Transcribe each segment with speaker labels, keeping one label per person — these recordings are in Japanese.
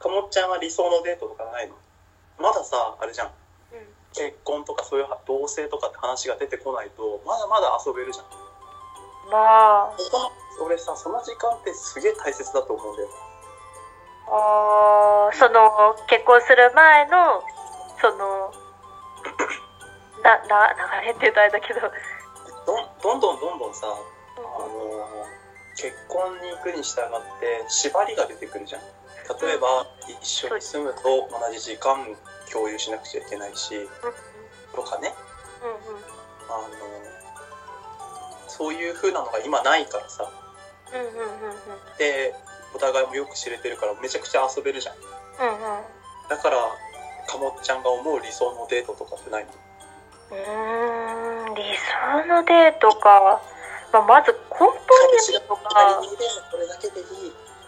Speaker 1: かもっちゃんは理想のデートとかないの？まださあれじゃん。
Speaker 2: うん。
Speaker 1: 結婚とかそういう同棲とかって話が出てこないとまだまだ遊べるじゃん。
Speaker 2: まあ。
Speaker 1: 俺さその時間ってすげえ大切だと思うんだよ
Speaker 2: あーその結婚する前のそのなな流れって言うとあれだけど、
Speaker 1: どんどんどんどんどんさあの結婚に行くに従って縛りが出てくるじゃん例えば一緒に住むと同じ時間共有しなくちゃいけないしとかね。
Speaker 2: うんうん。
Speaker 1: あのそういう風なのが今ないからさ。
Speaker 2: うんうんうんうん。
Speaker 1: でお互いもよく知れてるからめちゃくちゃ遊べるじゃん。
Speaker 2: うんうん。
Speaker 1: だからかもっちゃんが思う理想のデートとかってないの？
Speaker 2: うーん理想のデートか、まあ、まず根本にとか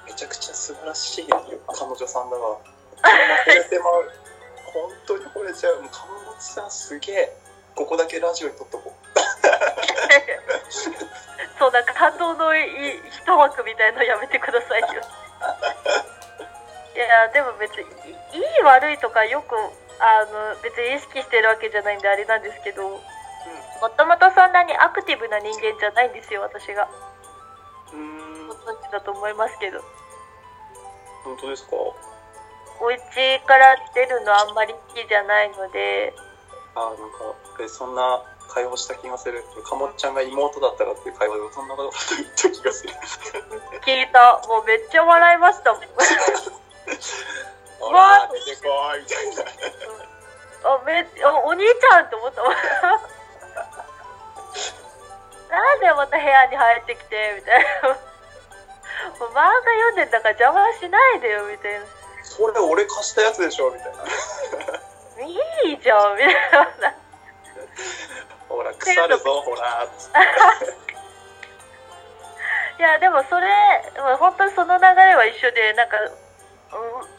Speaker 1: めちゃくちゃ素晴らしい彼女さんだわ。惚れてまう本当に惚れちゃう。もうかもちさんすげえ。ここだけラジオに撮っとこう。
Speaker 2: そうなんか感動のい一枠みたいのやめてくださいよ。いやでも別にいいい悪いとかよくあの別に意識してるわけじゃないんであれなんですけどもともとそんなにアクティブな人間じゃないんですよ私がだと思いますけど。
Speaker 1: 本当ですか？
Speaker 2: お家から出るのあんまり好きじゃないので。
Speaker 1: あなんかえそんな会話した気がする。かもっちゃんが妹だったらっていう会話でそんなこと言った気がする。
Speaker 2: 聞いた。もうめっちゃ笑いましたもん。
Speaker 1: ほら出てこいみたいな。
Speaker 2: あめあお兄ちゃんって思った。も んなんでまた部屋に入ってきてみたいな漫画読んでんだから邪魔しないでよみたいな。
Speaker 1: それ俺貸したやつでしょみたいな。い
Speaker 2: いじゃんみたいな。
Speaker 1: ほら腐るぞほら。
Speaker 2: いやでもそれまあ本当にその流れは一緒でなんか、うん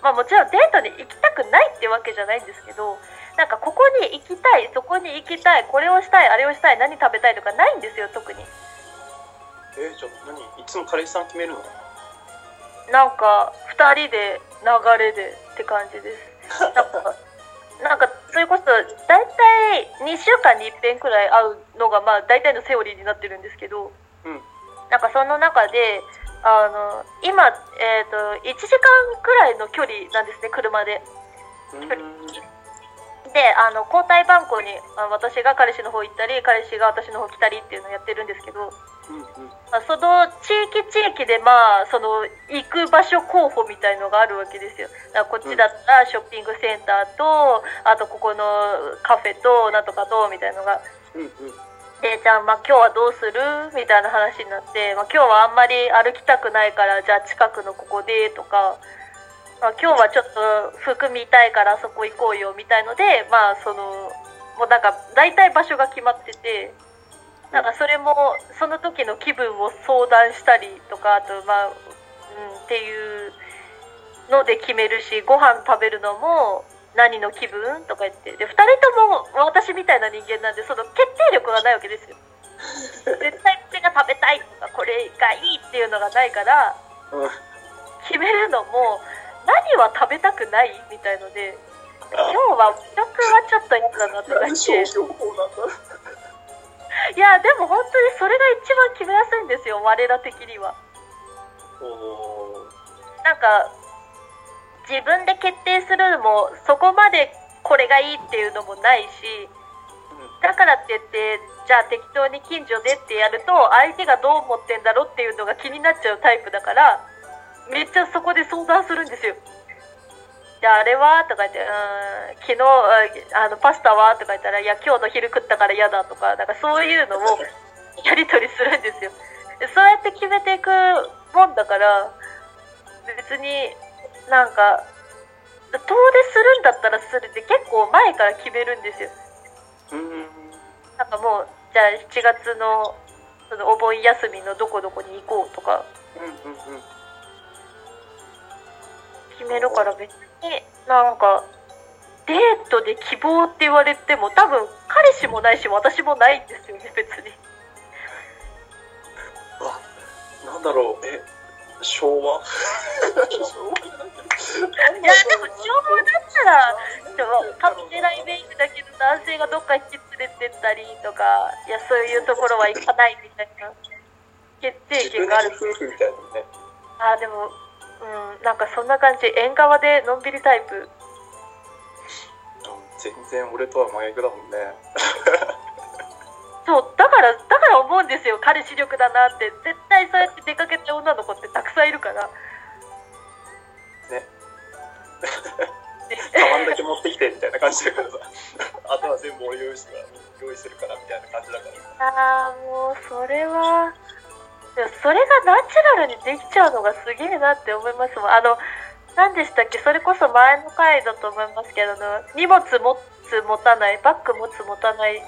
Speaker 2: まあ、もちろんデートに行きたくないってわけじゃないんですけどなんかここに行きたいそこに行きたいこれをしたいあれをしたい何食べたいとかないんですよ特に。
Speaker 1: えじゃあ何？いつも彼氏さん決めるの？
Speaker 2: なんか2人で流れでって感じです。なんかなんかそれこそ大体2週間に1遍くらい会うのがまあ大体のセオリーになってるんですけど
Speaker 1: うん。
Speaker 2: なんかその中であの今、えー、と1時間くらいの距離なんですね車で。であの交代番号にあ私が彼氏の方行ったり彼氏が私の方来たりっていうのをやってるんですけど、まあ、その地域地域でまあその行く場所候補みたいのがあるわけですよ。だこっちだったらショッピングセンターとあとここのカフェとなんとかとみたいのが。
Speaker 1: うんうん。
Speaker 2: でじゃあまあ今日はどうする？みたいな話になって、まあ、今日はあんまり歩きたくないからじゃあ近くのここでとか、まあ、今日はちょっと服見たいからあそこ行こうよみたいのでまあそのもうなんか大体場所が決まっててなんかそれもその時の気分を相談したりとかあとまあ、うん、っていうので決めるしご飯食べるのも何の気分とか言って。で2人とも私みたいな人間なんでその決定力がないわけですよ。絶対これが食べたいとかこれがいいっていうのがないから決めるのも何は食べたくないみたいので今日は食はちょっと嫌だなとか言って。いやでも本当にそれが一番決めやすいんですよ我ら的には。
Speaker 1: お
Speaker 2: なんか自分で決定するのもそこまでこれがいいっていうのもないしだからって言ってじゃあ適当に近所でってやると相手がどう思ってんだろうっていうのが気になっちゃうタイプだからめっちゃそこで相談するんですよじゃああれは？とか言って、うーん、昨日ああのパスタは？とか言ったら、いや今日の昼食ったから嫌だとか、なんかそういうのを やり取りするんですよ。でそうやって決めていくもんだから、別になんか、遠出するんだったらするって結構前から決めるんですよ。
Speaker 1: うん。
Speaker 2: なんかもう、じゃあ7月のそのお盆休みのどこどこに行こうとか。
Speaker 1: うんうんうん。
Speaker 2: 決めるから別になんかデートで希望って言われても多分彼氏もないし私もないんですよね別に。
Speaker 1: あなんだろう。え昭和？昭和じゃない
Speaker 2: いや、でも昭和だったら、でも勝手なイメージだけど、男性がどっか引き連れてったりとか、いや、そういうところは行かないみたいな決定権がある。
Speaker 1: 夫婦みたいなね。
Speaker 2: あ、でも、うん、なんかそんな感じ。縁側でのんびりタイプ。
Speaker 1: うん全然俺とは真逆だもんね
Speaker 2: そう、だから、だから思うんですよ。彼氏力だなって。絶対そうやって出かけた女の子ってたくさんいるから。
Speaker 1: ねカバンだけ持ってきてみたいな感じだからさあとは全部俺用意するから用意するからみたいな感じだから
Speaker 2: ああ、もう、それは、でもそれがナチュラルにできちゃうのがすげえなって思いますもん。あの、何でしたっけ？それこそ前の回だと思いますけど、荷物持つ持たない、バッグ持つ持たない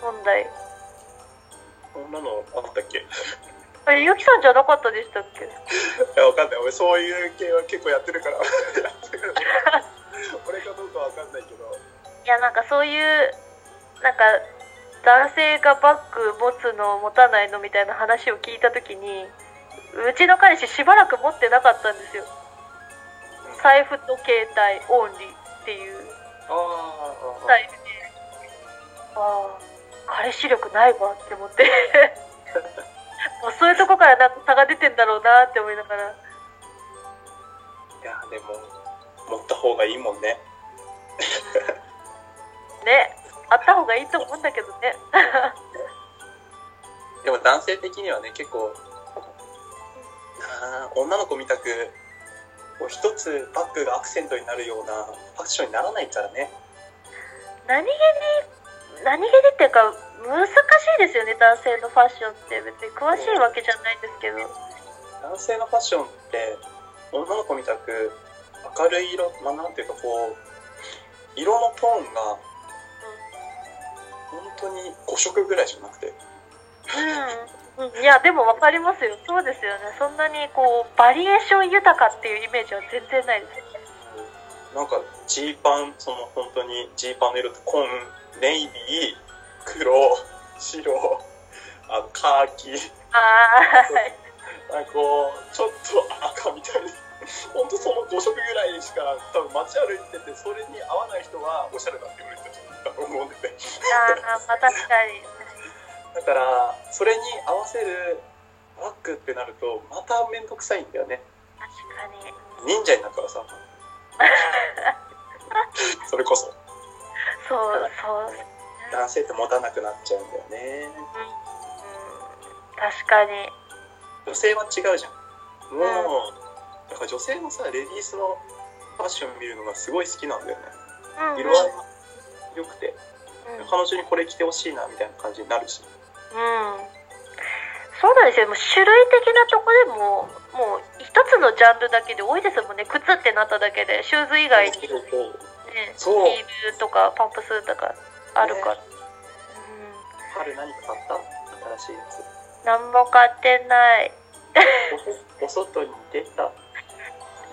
Speaker 2: 問題。
Speaker 1: そんなのあったっけ？い
Speaker 2: あれ、ゆきさんじゃなかったでしたっけ？
Speaker 1: やわかんない。俺そういう系は結構やってるからやってるから。俺かどうかわかんないけど。
Speaker 2: いや、なんかそういう、なんか、男性がバッグ持つの持たないのみたいな話を聞いたときに、うちの彼氏しばらく持ってなかったんですよ。財布と携帯オンリーっていう
Speaker 1: ああ
Speaker 2: スタイルで、ああ、彼氏力ないわって思って。もうそういうとこからなんか差が出てんだろうなって思いながら。
Speaker 1: いやでも持った方がいいもんね
Speaker 2: ね、あった方がいいと思うんだけどね。
Speaker 1: でも男性的にはね結構なあ女の子みたくこう一つバッグがアクセントになるようなファッションにならないからね
Speaker 2: 何気に、何気にっていうか、難しいですよね、男性のファッションって。別に詳しいわけじゃないんですけど。
Speaker 1: 男性のファッションって女の子みたく明るい色まあなんていうかこう色のトーンが本当に5色ぐらいじゃなくて
Speaker 2: うん。うんいや、でも分かりますよ。そうですよね。そんなにこう、バリエーション豊かっていうイメージは全然ないです。
Speaker 1: なんかジーパンその本当にジーパンの色って紺ネイビー黒白あのカーキ
Speaker 2: ああ、はい。
Speaker 1: なんかこうちょっと赤みたいな本当その5色ぐらいしか多分街歩いててそれに合わない人はおしゃれだって言われてると思うんでね
Speaker 2: ああ、まあ確かに。
Speaker 1: だからそれに合わせるバッグってなるとまた面倒くさいんだよね
Speaker 2: 確かに。
Speaker 1: 忍者になるからさ それこそ
Speaker 2: そう、そう。
Speaker 1: 男性って持たなくなっちゃうんだよね
Speaker 2: うん、確かに。
Speaker 1: 女性は違うじゃんもうだから女性のさレディースのファッション見るのがすごい好きなんだよね
Speaker 2: うん、うん。
Speaker 1: 色合いが良くて
Speaker 2: うん
Speaker 1: 彼女にこれ着てほしいなみたいな感じになるし
Speaker 2: うん。そうなんですよ。もう種類的なとこでも、もう一つのジャンルだけで多いですもんね。靴ってなっただけで、シューズ以外に、ね、
Speaker 1: そう
Speaker 2: ヒールとかパンプスとかあるから。うん。
Speaker 1: 春何か買った？新しいやつ
Speaker 2: 何も買ってない。
Speaker 1: お 外に出た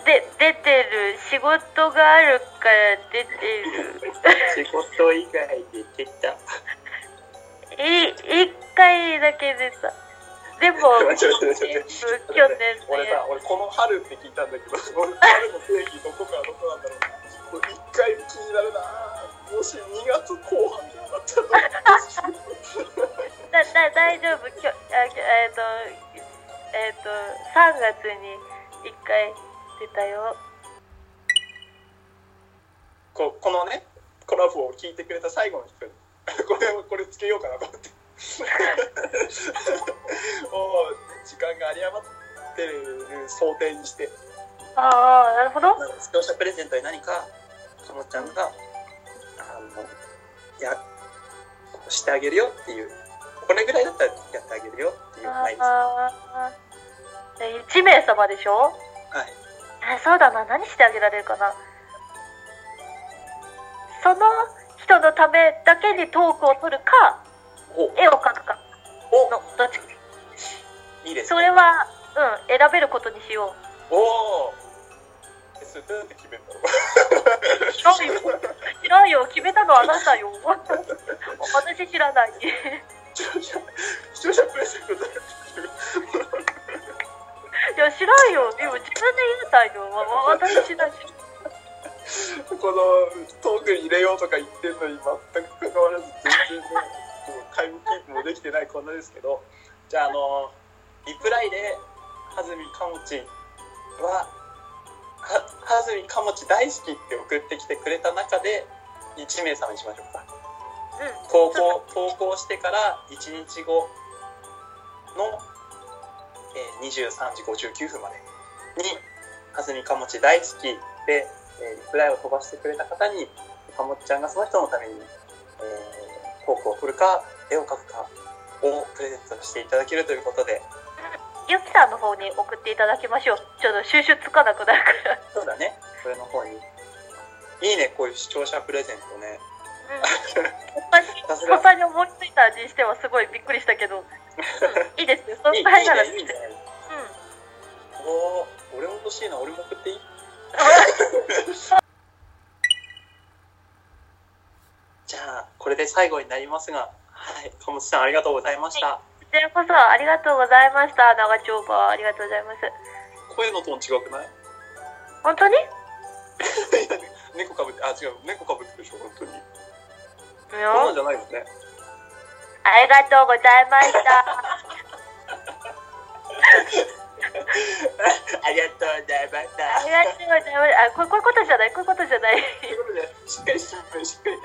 Speaker 2: で、出てる。仕事があるから出てる。
Speaker 1: 仕事以外で出た？
Speaker 2: い、一回だけ出た。でも、去年の
Speaker 1: 俺さ
Speaker 2: や
Speaker 1: 俺この春って聞いたんだけど俺春の定義どこからどこなんだろうな。これ一回気になるな。もし2月後半になったら。
Speaker 2: だだ大丈夫。きょあえっ、とえっ、と3月に1回出たよ。
Speaker 1: ここのねコラボを聞いてくれた最後の人に。これをこれつけようかなと思って。もう時間が有り余ってる想定にして。
Speaker 2: ああなるほど。
Speaker 1: 視聴者プレゼントに何かかもちゃんがあのいやしてあげるよっていう。これぐらいだったらやってあげるよっていうないですは
Speaker 2: あー1名様でしょ？
Speaker 1: い
Speaker 2: えそうだな。何してあげられるかな。その人のためだけにトークを取るか
Speaker 1: お。
Speaker 2: 絵を描くか。
Speaker 1: お。
Speaker 2: のどっちか。
Speaker 1: いいです
Speaker 2: それはうん選べることにしよう。
Speaker 1: おおスプーンって決めるの
Speaker 2: 知らんよ。知らんよ。決めたのはあなたよ。私知らない。
Speaker 1: 視聴者プレゼント
Speaker 2: や、知らんよ。でも自分で言うたんよ。わわ私だし。
Speaker 1: このトークに入れようとか言ってんのに全く関わらず全然ねもうタイムキープもできてないこんなですけどじゃああのリプライで「はずみかもちは」ははずみかもち大好きって送ってきてくれた中で1名様にしましょうか
Speaker 2: うん。
Speaker 1: 投稿投稿してから1日後の、えー23時59分までに「はずみかもち大好き」で、えーリプライを飛ばしてくれた方にかもちゃんがその人のために、えー、トークを振るか絵を描くかをプレゼントしていただけるということで
Speaker 2: ゆきさんの方に送っていただきましょう。ちょっと収集つかなくなるから。
Speaker 1: そうだねこれの方にいいねこういう視聴者プレゼントね
Speaker 2: うん。他に、
Speaker 1: さすが
Speaker 2: 他に思いついたにしてはすごいびっくりしたけど。う んいいですよ。その
Speaker 1: いいいい
Speaker 2: ぐらいなら。
Speaker 1: ねいいね
Speaker 2: うん。
Speaker 1: おー俺も欲しいな俺も送っていいじゃあこれで最後になりますがはいかもちさんありがとうございました、
Speaker 2: こちらこそありがとうございました。長丁場ありがとうございます。
Speaker 1: 声のトーン違くない
Speaker 2: 本当に
Speaker 1: 猫かぶってあ違う猫かぶってるでしょ本当に
Speaker 2: うん
Speaker 1: こんなんじゃないよね
Speaker 2: ありがとうございました。
Speaker 1: ありがとうございました
Speaker 2: ありがとうございます。あ、ここういうことじゃない、こういうことじゃない？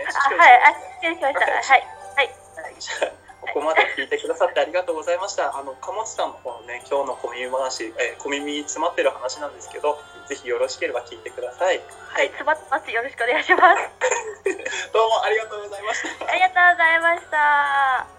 Speaker 2: あ、
Speaker 1: かり
Speaker 2: はい、あ、失礼しました。はい、はい。
Speaker 1: ここまで聞いてくださってありがとうございました。あの、かもちさんの方のね、今日の小耳話、えー小耳に詰まってる話なんですけど、ぜひよろしければ聞いてください。は
Speaker 2: はい、
Speaker 1: い。
Speaker 2: 詰まってます。よろしくお願いします。
Speaker 1: どうもありがとうございました。
Speaker 2: ありがとうございました。